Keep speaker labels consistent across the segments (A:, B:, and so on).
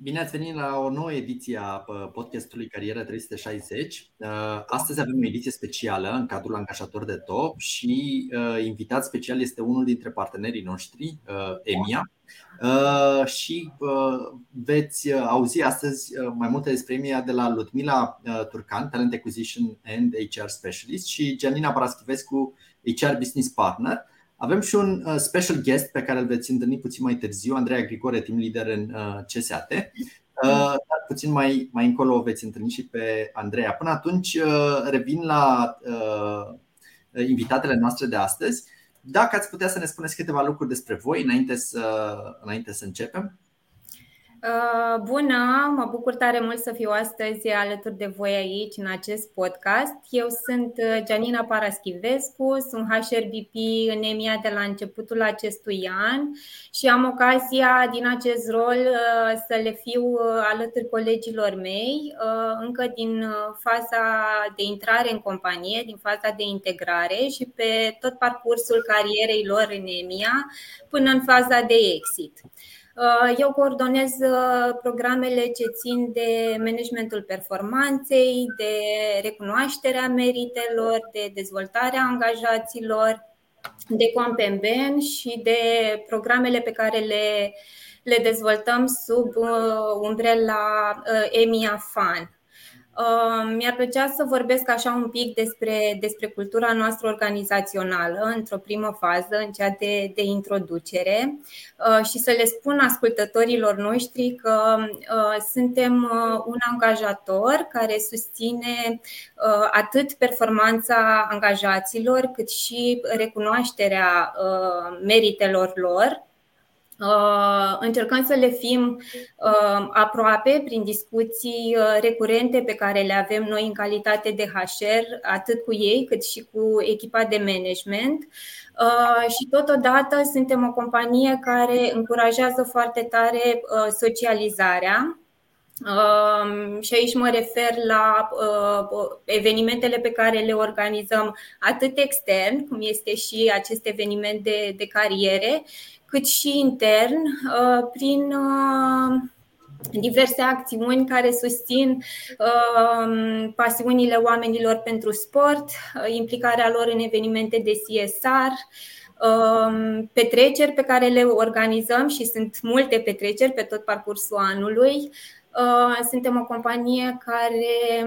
A: Bine ați venit la o nouă ediție a podcastului Cariera 360. Uh, astăzi avem o ediție specială în cadrul Angajator de Top și uh, invitat special este unul dintre partenerii noștri, uh, EMIA. Și veți auzi astăzi mai multe despre EMIA de la Ludmila Turcan, Talent Acquisition and HR Specialist și Gianina Paraschivescu, HR Business Partner. Avem și un uh, special guest pe care îl veți întâlni puțin mai târziu, Andreea Grigore, team leader în uh, CSAT. Uh, dar puțin mai, mai încolo o veți întâlni și pe Andreea. Până atunci revin la invitatele noastre de astăzi. Dacă ați putea să ne spuneți câteva lucruri despre voi înainte să, înainte să începem.
B: Uh, bună, mă bucur tare mult să fiu astăzi alături de voi aici în acest podcast. Eu sunt uh, Gianina Paraschivescu, sunt HRBP în EMIA de la începutul acestui an și am ocazia din acest rol uh, să le fiu alături colegilor mei încă din faza de intrare în companie, din faza de integrare și pe tot parcursul carierei lor în EMIA până în faza de exit. Uh, eu coordonez uh, programele ce țin de managementul performanței, de recunoașterea meritelor, de dezvoltarea angajaților, de Compemben și de programele pe care le, le dezvoltăm sub uh, umbrela EMIA FAN. Mi-ar plăcea să vorbesc așa un pic despre, despre cultura noastră organizațională într-o primă fază, în cea de, de introducere uh, și să le spun ascultătorilor noștri că uh, suntem uh, un angajator care susține atât performanța angajaților cât și recunoașterea meritelor lor. Uh, încercăm să le fim uh, aproape prin discuții uh, recurente pe care le avem noi în calitate de HR, atât cu ei cât și cu echipa de management. Și totodată suntem o companie care încurajează foarte tare socializarea. Și aici mă refer la evenimentele pe care le organizăm atât extern, cum este și acest eveniment de, de cariere, cât și intern uh, prin uh, diverse acțiuni care susțin uh, pasiunile oamenilor pentru sport, implicarea lor în evenimente de CSR, petreceri pe care le organizăm și sunt multe petreceri pe tot parcursul anului. Suntem o companie care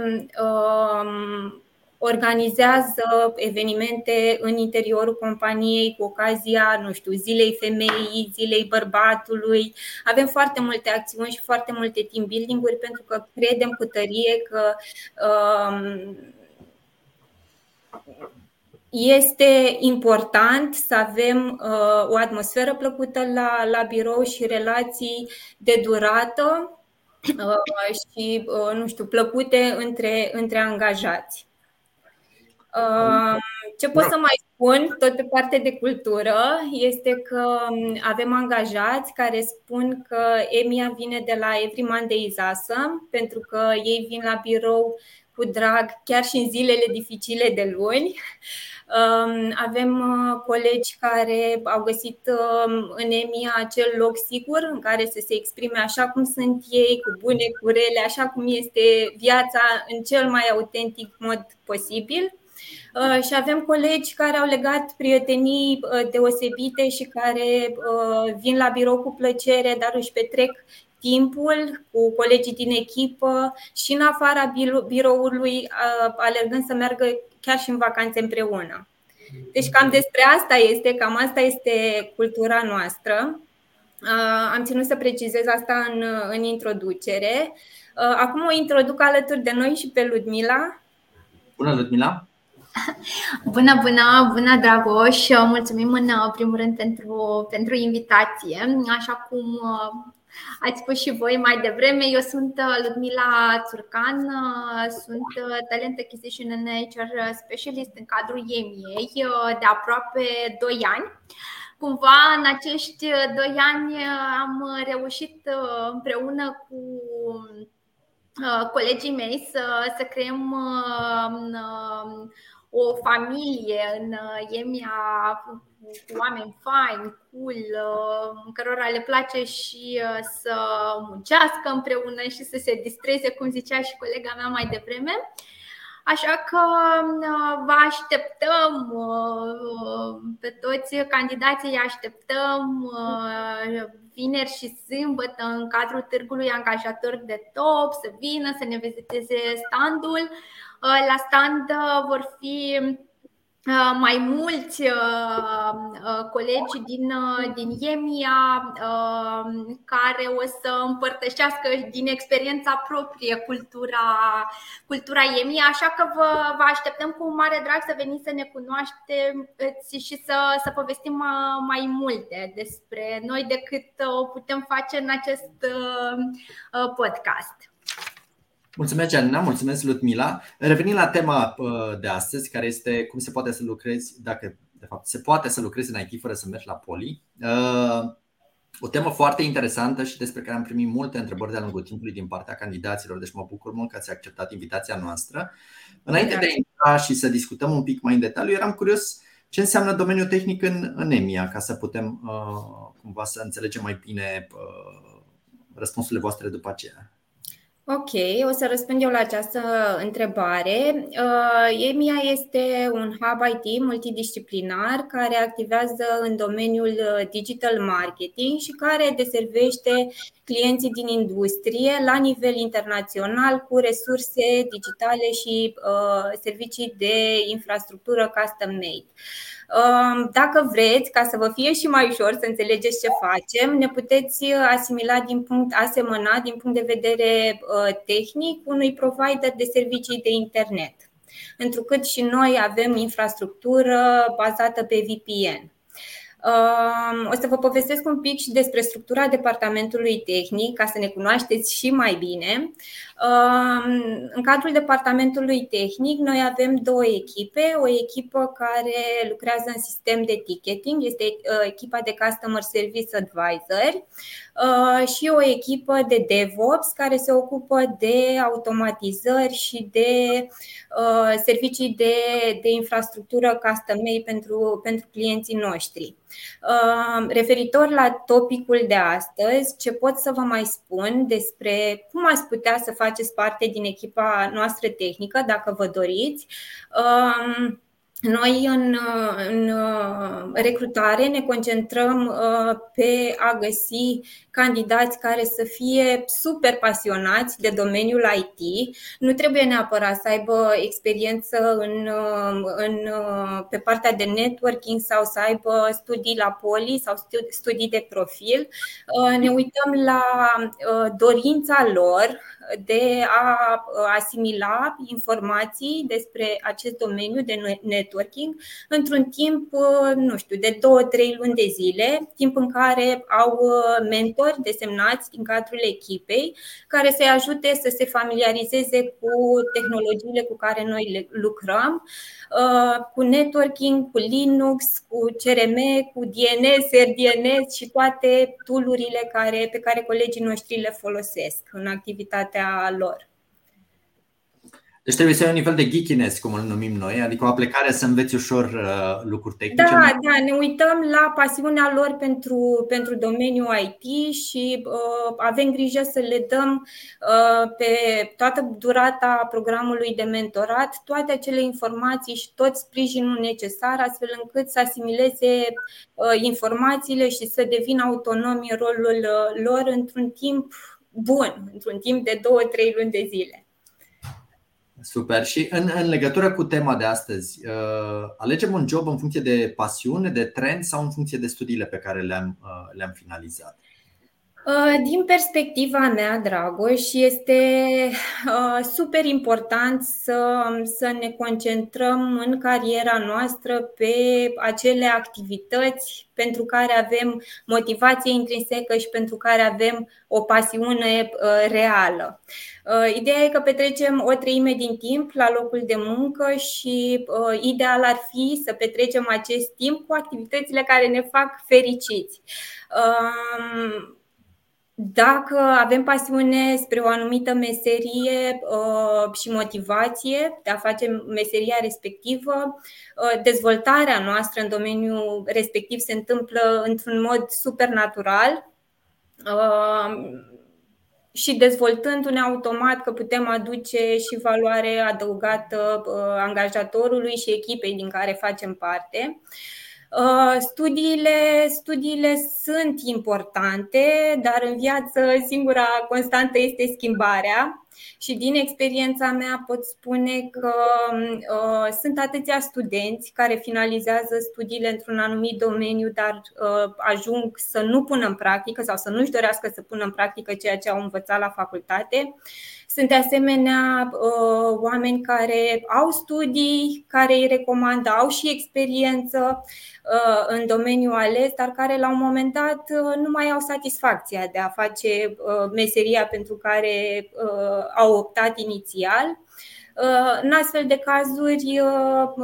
B: organizează evenimente în interiorul companiei cu ocazia, nu știu, zilei femeii, zilei bărbatului. Avem foarte multe acțiuni și foarte multe team building-uri pentru că credem cu tărie că um, este important să avem uh, o atmosferă plăcută la, la birou și relații de durată uh, și, uh, nu știu, plăcute între, între angajați. Ce pot să mai spun, tot pe parte de cultură, este că avem angajați care spun că EMIA vine de la Every Monday is awesome, pentru că ei vin la birou cu drag chiar și în zilele dificile de luni. Avem uh, colegi care au găsit um, în EMIA acel loc sigur în care să se exprime așa cum sunt ei, cu bune, cu rele, așa cum este viața în cel mai autentic mod posibil. Uh, și avem colegi care au legat prietenii uh, deosebite și care uh, vin la birou cu plăcere, dar își petrec timpul cu colegii din echipă și în afara biroului, alergând să meargă chiar și în vacanțe împreună. Deci cam despre asta este, cam asta este cultura noastră. Am ținut să precizez asta în, în introducere. Acum o introduc alături de noi și pe Ludmila.
A: Bună, Ludmila!
C: Bună, bună, bună Dragoș! Mulțumim în primul rând pentru, pentru invitație. Așa cum ați spus și voi mai devreme. Eu sunt uh, Ludmila Țurcan, uh, sunt uh, Talent Acquisition and HR Specialist în cadrul EMIEI de aproape 2 ani. Cumva în acești 2 ani am reușit împreună cu colegii mei să, să creăm o familie în EMIA cu oameni faini, cool, uh, cărora le place și uh, să muncească împreună și să se distreze, cum zicea și colega mea mai devreme. Așa că uh, vă așteptăm pe toți candidații, așteptăm vineri și sâmbătă în cadrul târgului angajator de top să vină să ne viziteze standul. La stand vor fi Uh, mai mulți uh, uh, colegi din, din EMIA care o să împărtășească din experiența proprie cultura, cultura EMIA, așa că vă, vă așteptăm cu mare drag să veniți să ne cunoașteți și să, să povestim mai multe despre noi decât o putem face în acest podcast.
A: Mulțumesc, Gianina, mulțumesc, Ludmila. Revenind la tema uh, de astăzi, care este cum se poate să lucrezi, dacă de fapt se poate să lucrezi în IT fără să mergi la poli. Uh, o temă foarte interesantă și despre care am primit multe întrebări de-a lungul timpului din partea candidaților, deci mă bucur mult că ați acceptat invitația noastră. Înainte de a intra și să discutăm un pic mai în detaliu, eram curios ce înseamnă domeniul tehnic în, în EMIA, ca să putem uh, cumva să înțelegem mai bine uh, răspunsurile voastre după aceea.
B: Ok, o să răspund eu la această întrebare. Uh, EMIA este un hub IT multidisciplinar care activează în domeniul uh, digital marketing și care deservește clienții din industrie la nivel internațional cu resurse digitale și uh, servicii de infrastructură custom made. Dacă vreți, ca să vă fie și mai ușor să înțelegeți ce facem, ne puteți asimila din punct asemăna din punct de vedere uh, tehnic unui provider de servicii de internet. Întrucât și noi avem infrastructură bazată pe VPN. O să vă povestesc un pic și despre structura departamentului tehnic, ca să ne cunoașteți și mai bine. În cadrul departamentului tehnic, noi avem două echipe. O echipă care lucrează în sistem de ticketing, este uh, echipa de Customer Service Advisor, uh, și o echipă de DevOps care se ocupă de automatizări și de uh, servicii de, de infrastructură custom pentru, pentru clienții noștri. Referitor la topicul de astăzi, ce pot să vă mai spun despre cum ați putea să faceți parte din echipa noastră tehnică, dacă vă doriți. Noi în, în recrutare ne concentrăm uh, pe a găsi candidați care să fie super pasionați de domeniul IT. Nu trebuie neapărat să aibă experiență în, uh, în, uh, pe partea de networking sau să aibă studii la poli sau studii de profil. Ne uităm la dorința lor de a asimila informații despre acest domeniu de networking într-un timp, nu știu, de 2-3 luni de zile, timp în care au mentori desemnați din cadrul echipei care să-i ajute să se familiarizeze cu tehnologiile cu care noi le lucrăm, cu networking, cu Linux, cu CRM, cu DNS, RDNS și toate toolurile care, pe care colegii noștri le folosesc în activitatea partea lor.
A: Deci trebuie să ai un nivel de geekiness, cum îl numim noi, adică o aplicare să înveți ușor uh, lucruri tehnice.
B: Da, da, ne uităm la pasiunea lor pentru, pentru domeniul IT și uh, avem grijă să le dăm uh, pe toată durata programului de mentorat toate acele informații și tot sprijinul necesar, astfel încât să asimileze uh, informațiile și să devină autonomi în rolul uh, lor într-un timp bun într-un timp de 2-3 luni de zile.
A: Super. Și în, în legătură cu tema de astăzi, uh, alegem un job în funcție de pasiune, de trend sau în funcție de studiile pe care le-am, uh, le-am finalizat?
B: Uh, din perspectiva mea, Dragoș, este uh, super important să, să ne concentrăm în cariera noastră pe acele activități pentru care avem motivație intrinsecă și pentru care avem o pasiune uh, reală. Ideea e că petrecem o treime din timp la locul de muncă și ideal ar fi să petrecem acest timp cu activitățile care ne fac fericiți um, dacă avem pasiune spre o anumită meserie uh, și motivație de a face meseria respectivă, uh, dezvoltarea noastră în domeniul respectiv se întâmplă într-un mod supernatural uh, și dezvoltându-ne automat că putem aduce și valoare adăugată angajatorului și echipei din care facem parte. Uh, studiile, studiile sunt importante, dar în viață singura constantă este schimbarea. Și din experiența mea pot spune că uh, sunt atâția studenți care finalizează studiile într-un anumit domeniu, dar uh, ajung să nu pună în practică sau să nu-și dorească să pună în practică ceea ce au învățat la facultate. Sunt de asemenea uh, oameni care au studii, care îi recomandă, au și experiență uh, în domeniul ales, dar care la un moment dat uh, nu mai au satisfacția de a face meseria pentru care au optat inițial. În astfel de cazuri,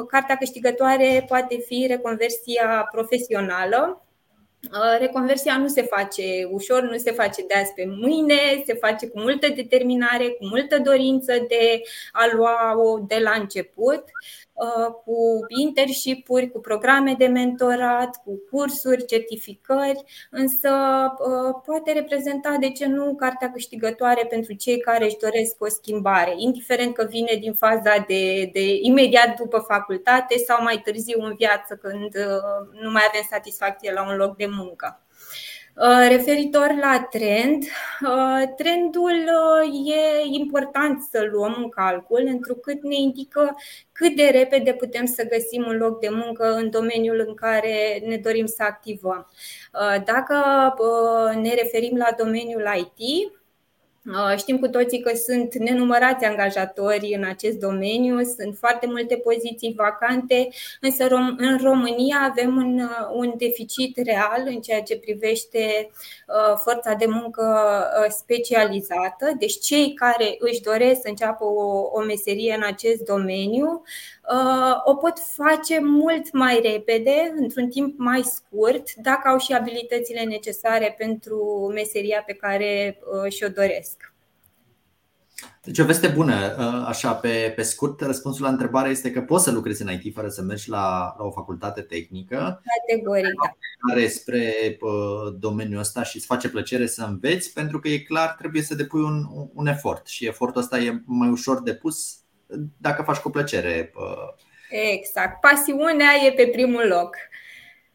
B: cartea câștigătoare poate fi reconversia profesională Uh, reconversia nu se face ușor, nu se face de azi pe mâine, se face cu multă determinare, cu multă dorință de a lua-o de la început. Uh, cu internship-uri, cu programe de mentorat, cu cursuri, certificări, însă uh, poate reprezenta, de ce nu, cartea câștigătoare pentru cei care își doresc o schimbare, indiferent că vine din faza de, de imediat după facultate sau mai târziu în viață, când uh, nu mai avem satisfacție la un loc de muncă. Uh, referitor la trend, uh, trendul uh, e important să luăm în calcul, întrucât ne indică cât de repede putem să găsim un loc de muncă în domeniul în care ne dorim să activăm. Dacă ne referim la domeniul IT, Uh, știm cu toții că sunt nenumărați angajatori în acest domeniu, sunt foarte multe poziții vacante, însă în România avem un, uh, un deficit real în ceea ce privește uh, forța de muncă specializată. Deci cei care își doresc să înceapă o, o meserie în acest domeniu o pot face mult mai repede, într-un timp mai scurt, dacă au și abilitățile necesare pentru meseria pe care și-o doresc.
A: Deci o veste bună, așa pe, pe scurt, răspunsul la întrebare este că poți să lucrezi în IT fără să mergi la, la o facultate tehnică
B: Categoric, da.
A: care spre domeniul ăsta și îți face plăcere să înveți pentru că e clar trebuie să depui un, un efort și efortul ăsta e mai ușor depus dacă faci cu plăcere.
B: Exact. Pasiunea e pe primul loc.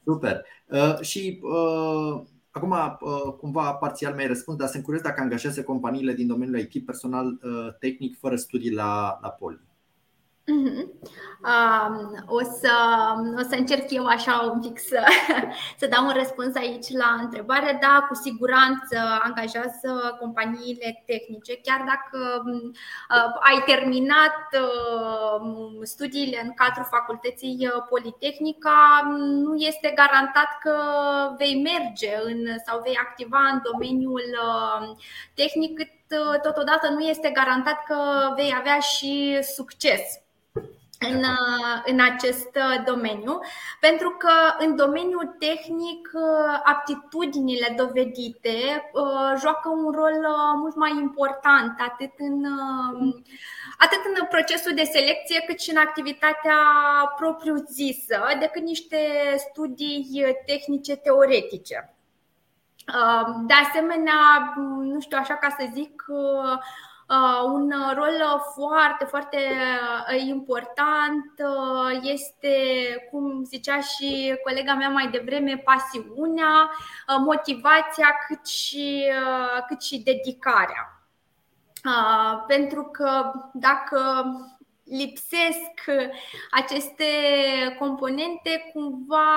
A: Super. Uh, și uh, acum, uh, cumva parțial mai răspund, dar sunt curios dacă angajează companiile din domeniul IT personal uh, tehnic fără studii la, la Poli.
C: Uh-huh. Um, o, să, o să încerc eu așa un pic să, să dau un răspuns aici la întrebare. Da, cu siguranță angajează companiile tehnice, chiar dacă uh, ai terminat uh, studiile în cadrul facultății Politehnica, nu este garantat că vei merge în, sau vei activa în domeniul uh, tehnic, cât uh, totodată nu este garantat că vei avea și succes în, uh, în acest uh, domeniu, pentru că în domeniul tehnic uh, aptitudinile dovedite joacă un rol mult mai important atât în, atât în procesul de selecție cât și în activitatea propriu-zisă decât niște studii tehnice teoretice. De asemenea, nu știu, așa ca să zic, Uh, un rol foarte, foarte uh, important uh, este, cum zicea și colega mea mai devreme, pasiunea, motivația cât și, cât și dedicarea. Pentru că dacă lipsesc aceste componente, cumva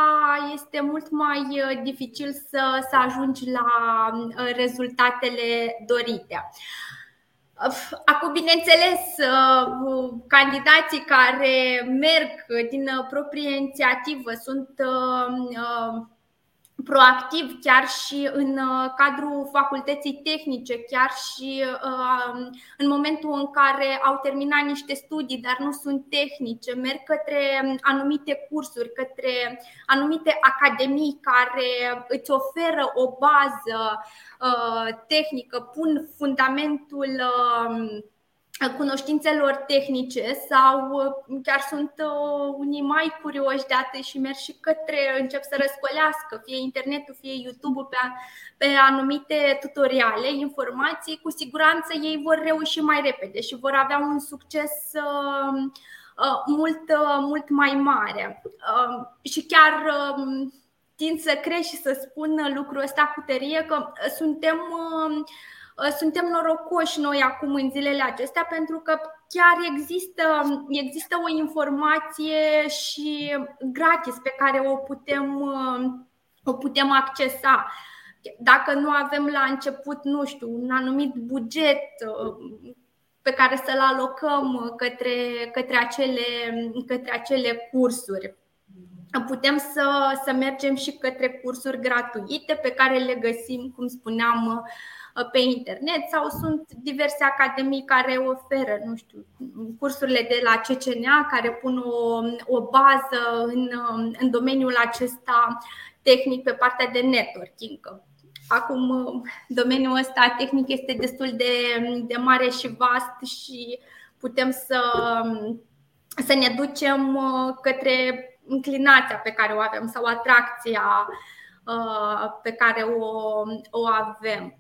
C: este mult mai dificil să, să ajungi la rezultatele dorite. Acum, bineînțeles, candidații care merg din proprie inițiativă sunt proactiv chiar și în uh, cadrul facultății tehnice, chiar și uh, în momentul în care au terminat niște studii, dar nu sunt tehnice, merg către anumite cursuri, către anumite academii care îți oferă o bază uh, tehnică, pun fundamentul cunoștințelor tehnice sau uh, chiar sunt uh, unii mai curioși de atât și merg și către, încep să răscolească fie internetul, fie YouTube-ul pe, pe anumite tutoriale, informații, cu siguranță ei vor reuși mai repede și vor avea un succes uh, mult, mult mai mare. Și chiar um, tind să cred și să spun lucrul ăsta cu tărie că suntem Uh, suntem norocoși noi acum în zilele acestea pentru că chiar există, există o informație și gratis pe care o putem, uh, o putem accesa. Dacă nu avem la început, nu știu, un anumit buget uh, pe care să-l alocăm către, către, acele, către acele cursuri. Putem să, să mergem și către cursuri gratuite pe care le găsim, cum spuneam, Uh, pe internet sau sunt diverse academii care oferă, nu știu, cursurile de la CCNA care pun o, o bază în, um, în domeniul acesta tehnic pe partea de networking. Acum, uh, domeniul ăsta tehnic este destul de, de mare și vast și putem să, um, să ne ducem uh, către inclinația pe care o avem sau atracția pe care o, o avem.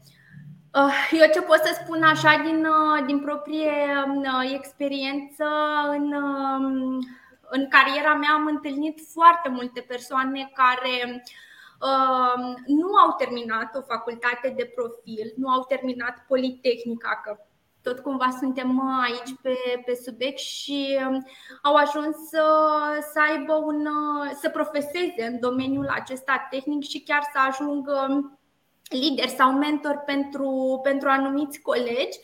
C: Uh, eu ce pot să spun așa din, uh, din proprie um, uh, experiență în, um, în cariera mea am întâlnit foarte multe persoane care nu au terminat o facultate de profil, nu au terminat Politehnica, că tot cumva suntem aici pe, pe subiect și um, au ajuns să, să aibă un, să profeseze în domeniul acesta tehnic și chiar să ajungă lider sau mentor pentru, pentru anumiți colegi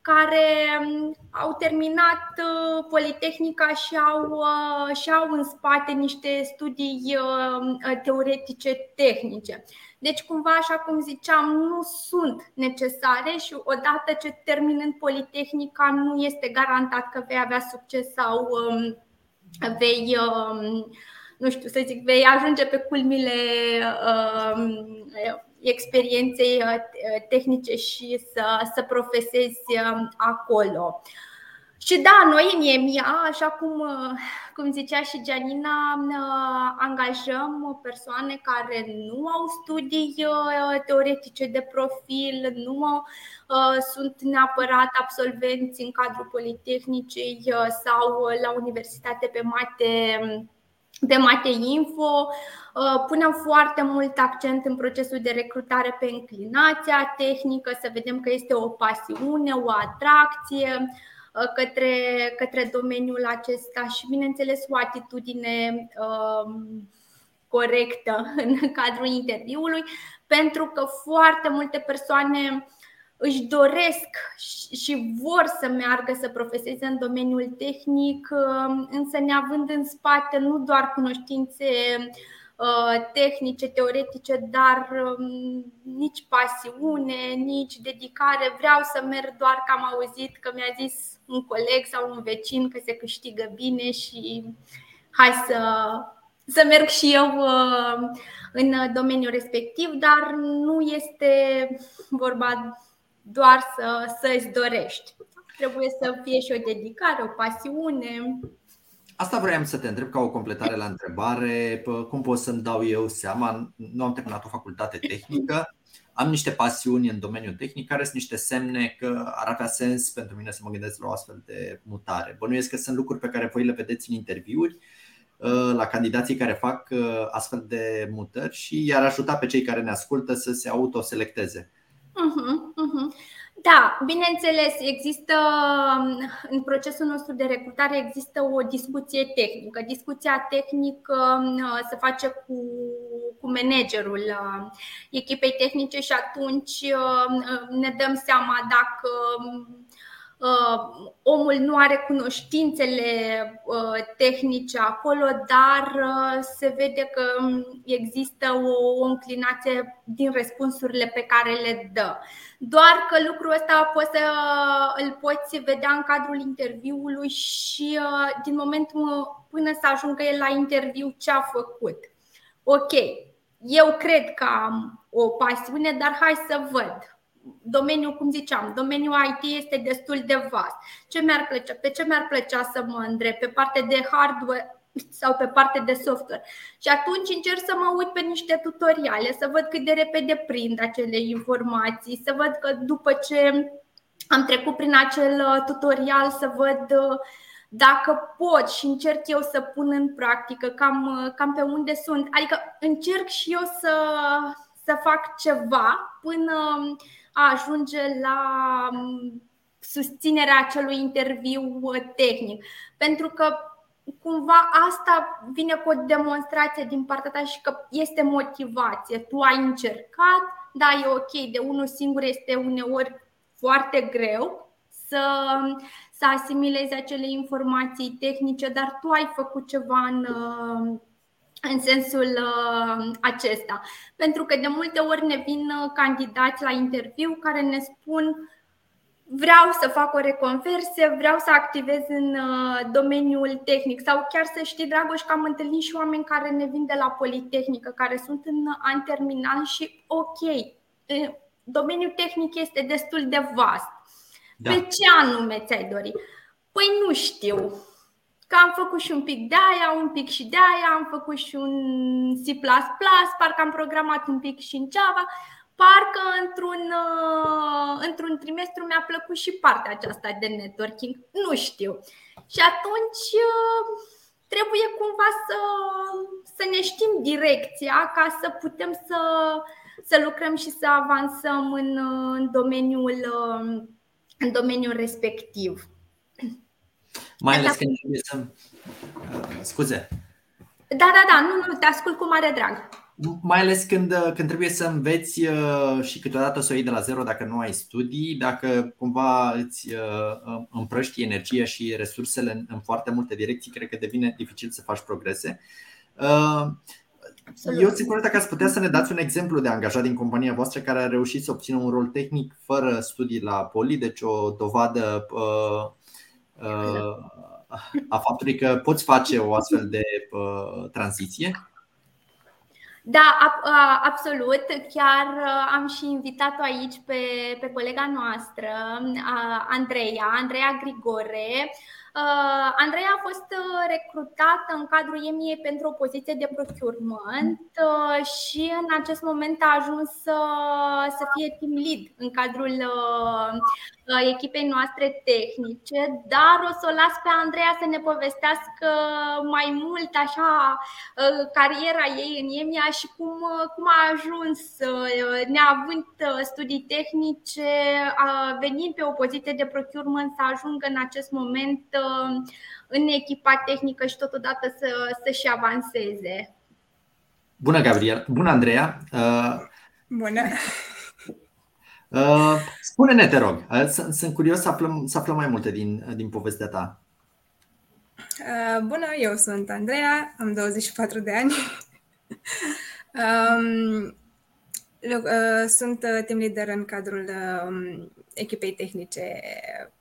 C: care um, au terminat uh, Politehnica și au, uh, și au în spate niște studii uh, teoretice tehnice. Deci, cumva, așa cum ziceam, nu sunt necesare și odată ce terminând Politehnica nu este garantat că vei avea succes sau um, vei, um, nu știu să zic, vei ajunge pe culmile experienței uh, uh, tehnice și să, să profesezi um, acolo. Și da, noi în EMIA, așa cum, uh, cum zicea și Gianina, angajăm persoane care nu au studii teoretice de profil, nu sunt neapărat absolvenți în cadrul Politehnicei sau la universitate pe mate pe Mate Info uh, punem foarte mult accent în procesul de recrutare pe inclinația tehnică, să vedem că este o pasiune, o atracție uh, către, către domeniul acesta și, bineînțeles, o atitudine um, corectă în cadrul interviului, pentru că foarte multe persoane își doresc și vor să meargă să profeseze în domeniul tehnic, um, însă neavând în spate nu doar cunoștințe uh, tehnice, teoretice, dar um, nici pasiune, nici dedicare. Vreau să merg doar că am auzit că mi-a zis un coleg sau un vecin că se câștigă bine și hai să, să merg și eu uh, în domeniul respectiv, dar nu este vorba doar să, să-ți dorești. Trebuie să fie și o dedicare, o pasiune.
A: Asta vreau să te întreb ca o completare la întrebare. Cum pot să-mi dau eu seama? Nu am terminat o facultate tehnică, am niște pasiuni în domeniul tehnic care sunt niște semne că ar avea sens pentru mine să mă gândesc la o astfel de mutare. Bănuiesc că sunt lucruri pe care voi le vedeți în interviuri uh, la candidații care fac uh, astfel de mutări și i-ar ajuta pe cei care ne ascultă să se autoselecteze.
C: Uh-huh, uh-huh. Da, bineînțeles, există în procesul nostru de recrutare există o discuție tehnică. Discuția tehnică se face cu, cu managerul echipei tehnice și atunci ne dăm seama dacă Uh, omul nu are cunoștințele uh, tehnice acolo, dar uh, se vede că există o, o înclinație din răspunsurile pe care le dă. Doar că lucrul ăsta poți să îl poți vedea în cadrul interviului și din momentul până să ajungă el la interviu ce a făcut. Ok, eu cred că am o pasiune, dar hai să văd domeniul, cum ziceam, domeniul IT este destul de vast. Ce mi-ar plăcea? Pe ce mi-ar plăcea să mă îndrept? Pe parte de hardware sau pe parte de software. Și atunci încerc să mă uit pe niște tutoriale, să văd cât de repede prind acele informații, să văd că după ce am trecut prin acel uh, tutorial, să văd uh, dacă pot și încerc eu să pun în practică cam, uh, cam pe unde sunt. Adică încerc și eu să, să fac ceva până a ajunge la mm, susținerea acelui interviu uh, tehnic. Pentru că cumva asta vine cu o demonstrație din partea ta și că este motivație. Tu ai încercat, da, e ok, de unul singur este uneori foarte greu să, să asimilezi acele informații tehnice, dar tu ai făcut ceva în, uh, în sensul uh, acesta. Pentru că de multe ori ne vin uh, candidați la interviu care ne spun vreau să fac o reconversie, vreau să activez în uh, domeniul tehnic sau chiar să știi, Dragoș, că am întâlnit și oameni care ne vin de la Politehnică, care sunt în an terminal și ok, domeniul tehnic este destul de vast. Da. Pe ce anume ți-ai dori? Păi nu știu că am făcut și un pic de aia, un pic și de aia, am făcut și un C++, parcă am programat un pic și în Java, parcă într-un, uh, într-un trimestru mi-a plăcut și partea aceasta de networking, nu știu. Și atunci uh, trebuie cumva să, să ne știm direcția ca să putem să, să lucrăm și să avansăm în, în, domeniul, uh, în domeniul respectiv.
A: Mai ales când trebuie să. Uh, scuze.
C: Da, da, da, nu, nu, te ascult cu mare drag.
A: Mai ales când, uh, când trebuie să înveți uh, și câteodată să o iei de la zero dacă nu ai studii, dacă cumva îți împrăști energia și resursele în, în foarte multe direcții, cred că devine dificil să faci progrese. Absolut. Eu țin curată că ați putea să ne dați un exemplu de angajat din compania voastră care a reușit să obțină un rol tehnic fără studii la poli, deci o dovadă uh, a faptului că poți face o astfel de uh, tranziție?
C: Da, absolut. Chiar uh, am și invitat-o aici pe, pe colega noastră, Andreea, Andreea Grigore, Uh, Andreea a fost uh, recrutată în cadrul EMIE pentru o poziție de procurement uh, și în acest moment a ajuns să, să fie team lead în cadrul echipei noastre tehnice, dar o să o las pe Andreea să ne povestească mai mult așa cariera ei în EMIA și cum, cum a ajuns, neavând studii tehnice, venind pe o poziție de procurement să ajungă în acest moment în echipa tehnică și totodată să, să-și avanseze.
A: Bună, Gabriel! Bună, Andreea! Uh,
D: Bună!
A: Uh, spune-ne, te rog, uh, sunt curios să aflăm, să aflăm mai multe din, din povestea ta.
D: Bună, eu sunt Andreea, am 24 de ani. Um, sunt team leader în cadrul um, echipei tehnice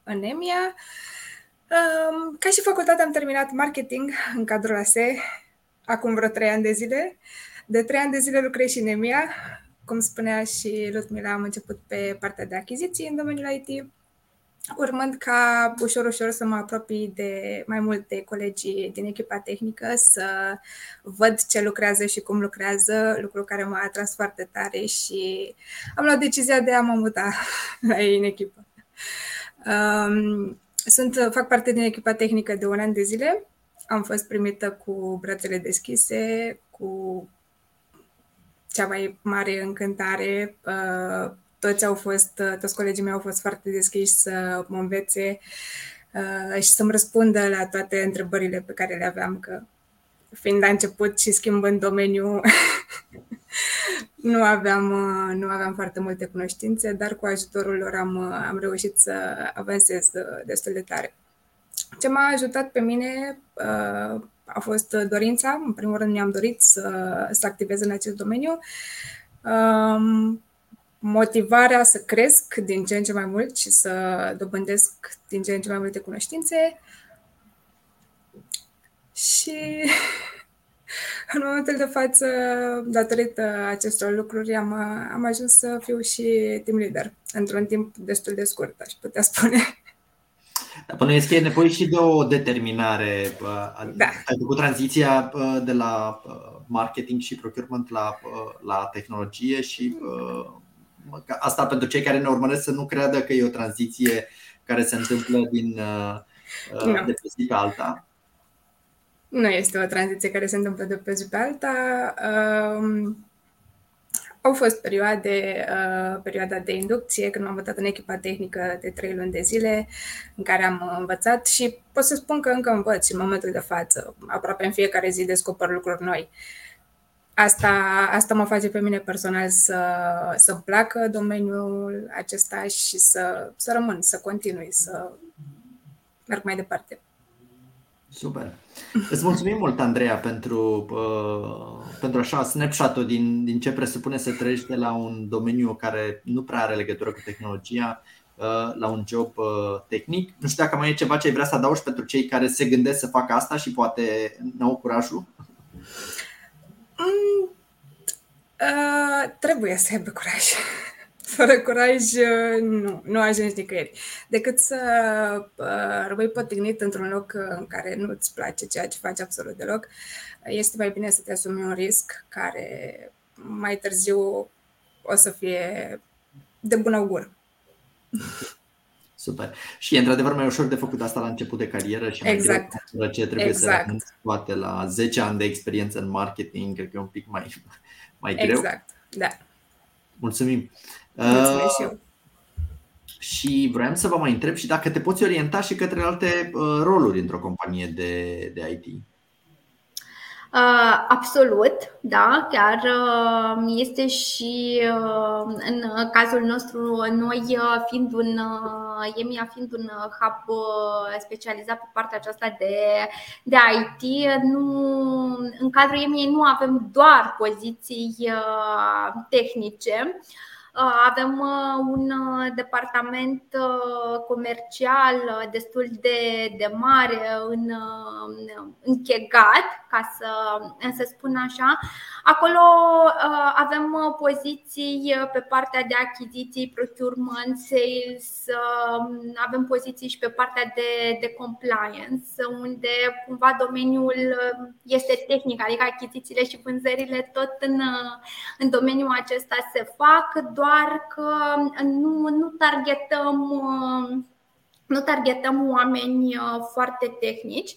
D: în EMIA. Ca și facultate am terminat marketing în cadrul ASE acum vreo trei ani de zile. De trei ani de zile lucrez și în EMIA. Cum spunea și Ludmila, am început pe partea de achiziții în domeniul IT, urmând ca ușor, ușor să mă apropii de mai multe colegii din echipa tehnică, să văd ce lucrează și cum lucrează, lucru care m-a atras foarte tare și am luat decizia de a mă muta la ei în echipă. Um, sunt, uh, fac parte din echipa tehnică de un an de zile. Am fost primită cu brațele deschise, cu cea mai mare încântare. Uh, toți au fost, toți colegii mei au fost foarte deschiși să mă învețe uh, și să-mi răspundă la toate întrebările pe care le aveam, că fiind la început și schimbând domeniul, nu, aveam, uh, nu aveam foarte multe cunoștințe, dar cu ajutorul lor am, uh, am reușit să avansez uh, destul de tare. Ce m-a ajutat pe mine uh, a fost dorința. În primul rând mi-am dorit să, să activez în acest domeniu. Um, motivarea să cresc din ce în ce mai mult și să dobândesc din ce în ce mai multe cunoștințe. Și în momentul de față, datorită acestor lucruri, am, am ajuns să fiu și team leader într-un timp destul de scurt, aș putea spune.
A: Dar până este e nevoie și de o determinare.
D: Da.
A: Ai făcut tranziția de la marketing și procurement la, la tehnologie și asta pentru cei care ne urmăresc să nu creadă că e o tranziție care se întâmplă din no. de pe zi pe alta.
D: Nu este o tranziție care se întâmplă de pe zi pe alta. Um, au fost perioade, uh, perioada de inducție, când m-am mutat în echipa tehnică de trei luni de zile, în care am învățat și pot să spun că încă învăț în momentul de față. Aproape în fiecare zi descoper lucruri noi. Asta, asta mă face pe mine personal să, să-mi placă domeniul acesta și să, să rămân, să continui, să merg mai departe.
A: Super. Îți mulțumim mult, Andreea, pentru, uh, pentru așa snapshot-ul din, din ce presupune să treci de la un domeniu care nu prea are legătură cu tehnologia uh, la un job uh, tehnic. Nu știu dacă mai e ceva ce ai vrea să adaugi pentru cei care se gândesc să facă asta și poate n-au curajul.
D: Mm, uh, trebuie să aibă curaj fără curaj nu, nu ajungi nicăieri. Decât să uh, rămâi potignit într-un loc în care nu îți place ceea ce faci absolut deloc, este mai bine să te asumi un risc care mai târziu o să fie de bun augur.
A: Super. Și e într-adevăr mai ușor de făcut asta la început de carieră și mai
D: exact.
A: greu ce trebuie exact. să poate la 10 ani de experiență în marketing, cred că e un pic mai, mai greu.
D: Exact, da.
A: Mulțumim.
D: Mulțumesc și eu. Uh,
A: și vreau să vă mai întreb și dacă te poți orienta și către alte uh, roluri într-o companie de, de IT.
C: Uh, absolut, da, chiar uh, este și uh, în cazul nostru, noi fiind un EMIA fiind un hub specializat pe partea aceasta de, de IT, nu, în cadrul EMIA nu avem doar poziții tehnice, Uh, avem uh, un uh, departament comercial destul de, de mare, în, închegat, ca să, să spun așa. Acolo avem poziții pe partea de achiziții, procurement, sales, avem poziții și pe partea de, de compliance, unde cumva domeniul este tehnic, adică achizițiile și vânzările tot în, în domeniul acesta se fac, doar doar că nu, nu targetăm nu targetăm oameni uh, foarte tehnici.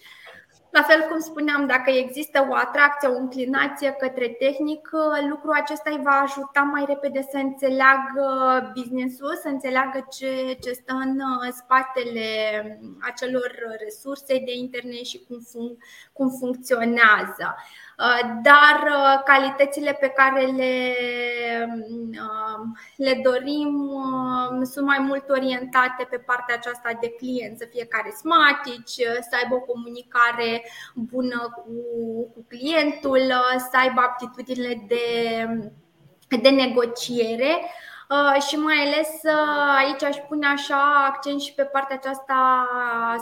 C: La fel cum spuneam, dacă există o atracție, o inclinație către tehnic, uh, lucrul acesta îi va ajuta mai repede să înțeleagă business-ul, să înțeleagă ce, ce stă în uh, spatele acelor resurse de internet și cum, fun- cum funcționează. Uh, dar uh, calitățile pe care le, uh, le dorim sunt mai mult orientate pe partea aceasta de client, să fie carismatici, să aibă o comunicare bună cu, cu clientul, să aibă aptitudinile de, de negociere. Uh, și mai ales uh, aici aș pune așa accent și pe partea aceasta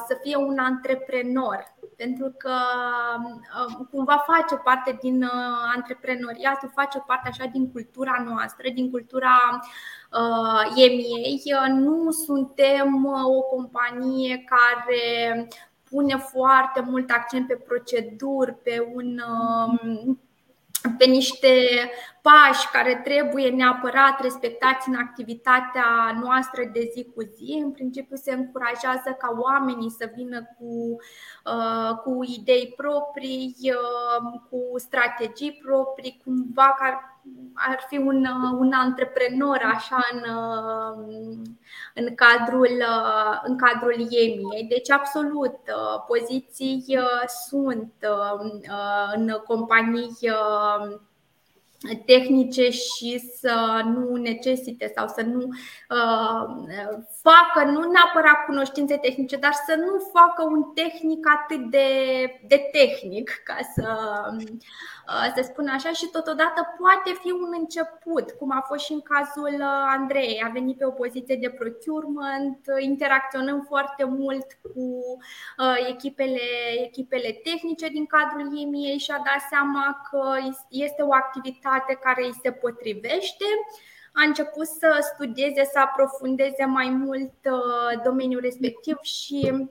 C: să fie un antreprenor, pentru că uh, cumva face parte din antreprenoriatul, face parte așa din cultura noastră, din cultura EMEI. Nu suntem o companie care pune foarte mult accent pe proceduri, pe un pe niște pași care trebuie neapărat respectați în activitatea noastră de zi cu zi. În principiu se încurajează ca oamenii să vină cu, uh, cu idei proprii, uh, cu strategii proprii, cumva ca ar fi un, un antreprenor așa în, în, cadrul, în cadrul IEMIei. Deci, absolut, poziții sunt în companii tehnice și să nu necesite sau să nu uh, facă, nu neapărat cunoștințe tehnice, dar să nu facă un tehnic atât de, de tehnic, ca să, uh, să spun așa, și totodată poate fi un început, cum a fost și în cazul uh, Andrei. A venit pe o poziție de procurement, interacționăm foarte mult cu uh, echipele, echipele tehnice din cadrul IMIA și a dat seama că este o activitate activitate care îi se potrivește. A început să studieze, să aprofundeze mai mult uh, domeniul respectiv și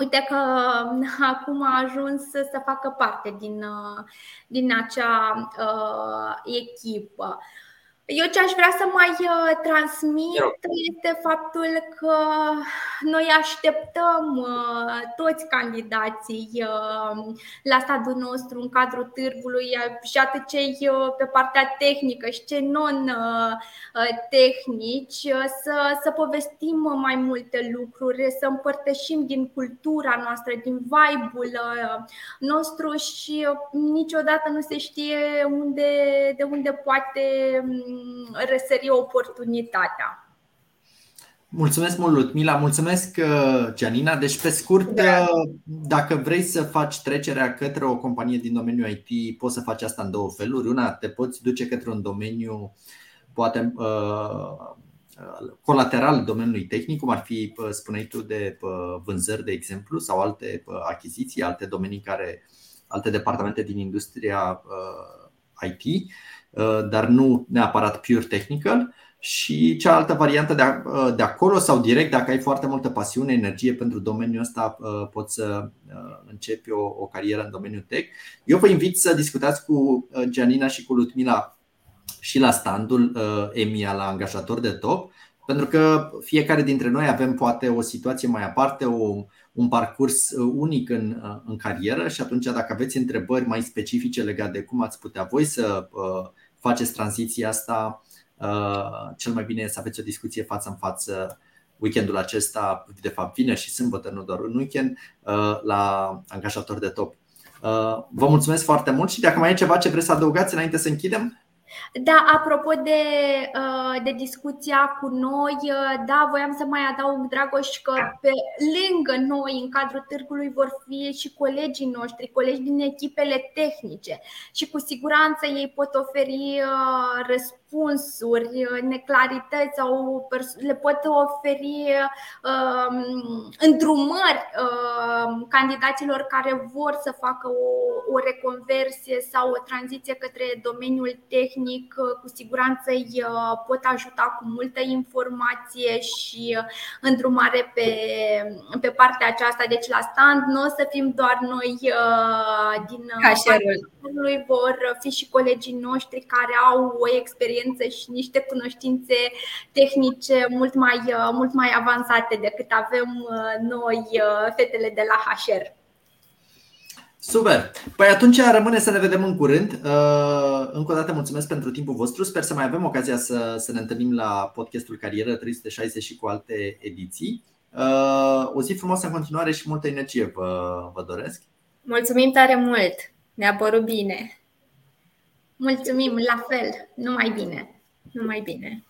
C: uite că acum a ajuns să facă parte din, uh, din acea uh, echipă. Eu ce aș vrea să mai uh, transmit este faptul că noi așteptăm uh, toți candidații uh, la stadul nostru în cadrul târgului și atât cei pe partea tehnică și cei non-tehnici să, să povestim mai multe lucruri, să împărtășim din cultura noastră, din vibe-ul nostru și niciodată nu se știe unde, de unde poate um, răsări oportunitatea.
A: Mulțumesc mult, Ludmila. Mulțumesc, uh, Gianina. Deci, pe scurt, da. Uh, dacă vrei să faci trecerea către o companie din domeniul IT, poți să faci asta în două feluri. Una, te poți duce către un domeniu, poate uh, colateral domeniului tehnic, cum ar fi, spuneai tu, de vânzări, de exemplu, sau alte achiziții, alte domenii care, alte departamente din industria IT Uh, dar nu neapărat pure technical. Și cealaltă variantă de, uh, de acolo sau direct, dacă ai foarte multă pasiune, energie pentru domeniul ăsta, uh, poți să începi o, o carieră în domeniul tech. Eu vă invit să discutați cu Gianina și cu Lutmila și la standul EMIA la angajator de top, pentru că fiecare dintre noi avem poate o situație mai aparte, o, un parcurs unic în, în carieră și atunci dacă aveți întrebări mai specifice legate de cum ați putea voi să faceți tranziția asta, uh, cel mai bine e să aveți o discuție față în față weekendul acesta, de fapt vineri și sâmbătă, nu doar un weekend, uh, la angajator de top. Uh, vă mulțumesc foarte mult și dacă mai e ceva ce vreți să adăugați înainte să închidem?
C: Da, apropo de, de discuția cu noi, da, voiam să mai adaug, Dragoș, că pe lângă noi, în cadrul târgului, vor fi și colegii noștri, colegi din echipele tehnice și cu siguranță ei pot oferi răspunsuri răspunsuri, uh, neclarități sau le pot oferi uh, îndrumări uh, candidaților care vor să facă o, o reconversie sau o tranziție către domeniul tehnic. Uh, cu siguranță îi uh, pot ajuta cu multă informație și îndrumare pe, pe partea aceasta. Deci la stand nu o să fim doar noi din
B: Cașerul.
C: vor fi și colegii noștri care au o experiență experiență și niște cunoștințe tehnice mult mai, uh, mult mai avansate decât avem uh, noi, uh, fetele de la HR.
A: Super! Păi atunci rămâne să ne vedem în curând. Încă o dată mulțumesc pentru timpul vostru. Sper să mai avem ocazia să, să ne întâlnim la podcastul Carieră 360 și cu alte ediții. O zi frumoasă în continuare și multă energie vă, vă doresc.
B: Mulțumim tare mult! Ne-a părut bine!
C: Mulțumim, la fel, numai bine, numai bine.